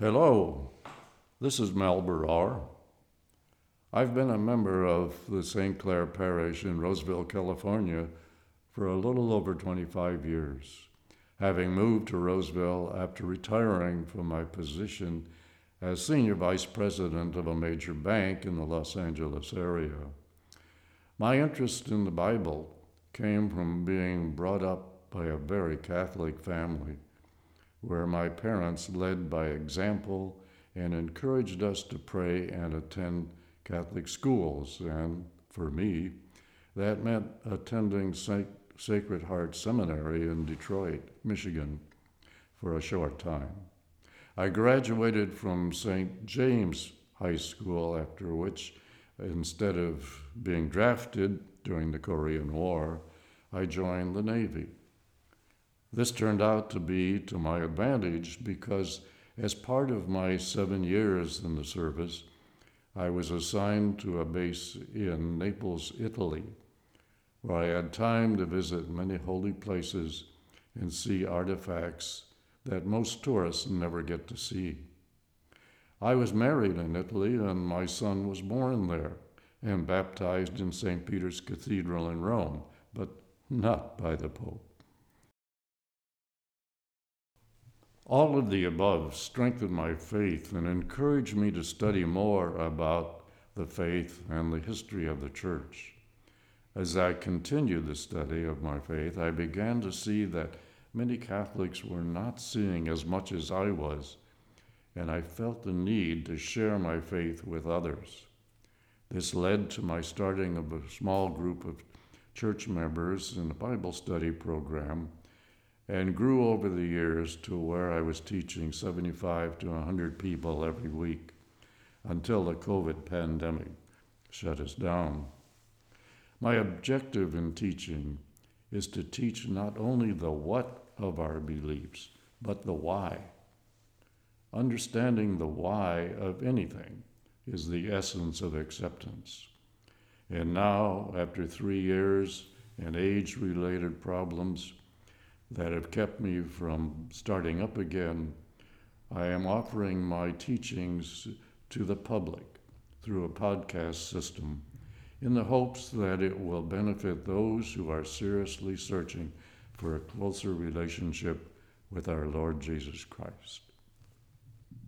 Hello, this is Mel Barror. I've been a member of the St. Clare Parish in Roseville, California for a little over 25 years, having moved to Roseville after retiring from my position as senior vice president of a major bank in the Los Angeles area. My interest in the Bible came from being brought up by a very Catholic family where my parents led by example and encouraged us to pray and attend Catholic schools. And for me, that meant attending. Sacred Heart Seminary in Detroit, Michigan, for a short time. I graduated from St. James High School, after which, instead of being drafted during the Korean War, I joined the Navy. This turned out to be to my advantage because, as part of my seven years in the service, I was assigned to a base in Naples, Italy, where I had time to visit many holy places and see artifacts that most tourists never get to see. I was married in Italy, and my son was born there and baptized in St. Peter's Cathedral in Rome, but not by the Pope. All of the above strengthened my faith and encouraged me to study more about the faith and the history of the church. As I continued the study of my faith, I began to see that many Catholics were not seeing as much as I was, and I felt the need to share my faith with others. This led to my starting of a small group of church members in a Bible study program and grew over the years to where I was teaching 75 to 100 people every week until the COVID pandemic shut us down. My objective in teaching is to teach not only the what of our beliefs, but the why. Understanding the why of anything is the essence of acceptance. And now, after three years and age related problems, that have kept me from starting up again, I am offering my teachings to the public through a podcast system in the hopes that it will benefit those who are seriously searching for a closer relationship with our Lord Jesus Christ.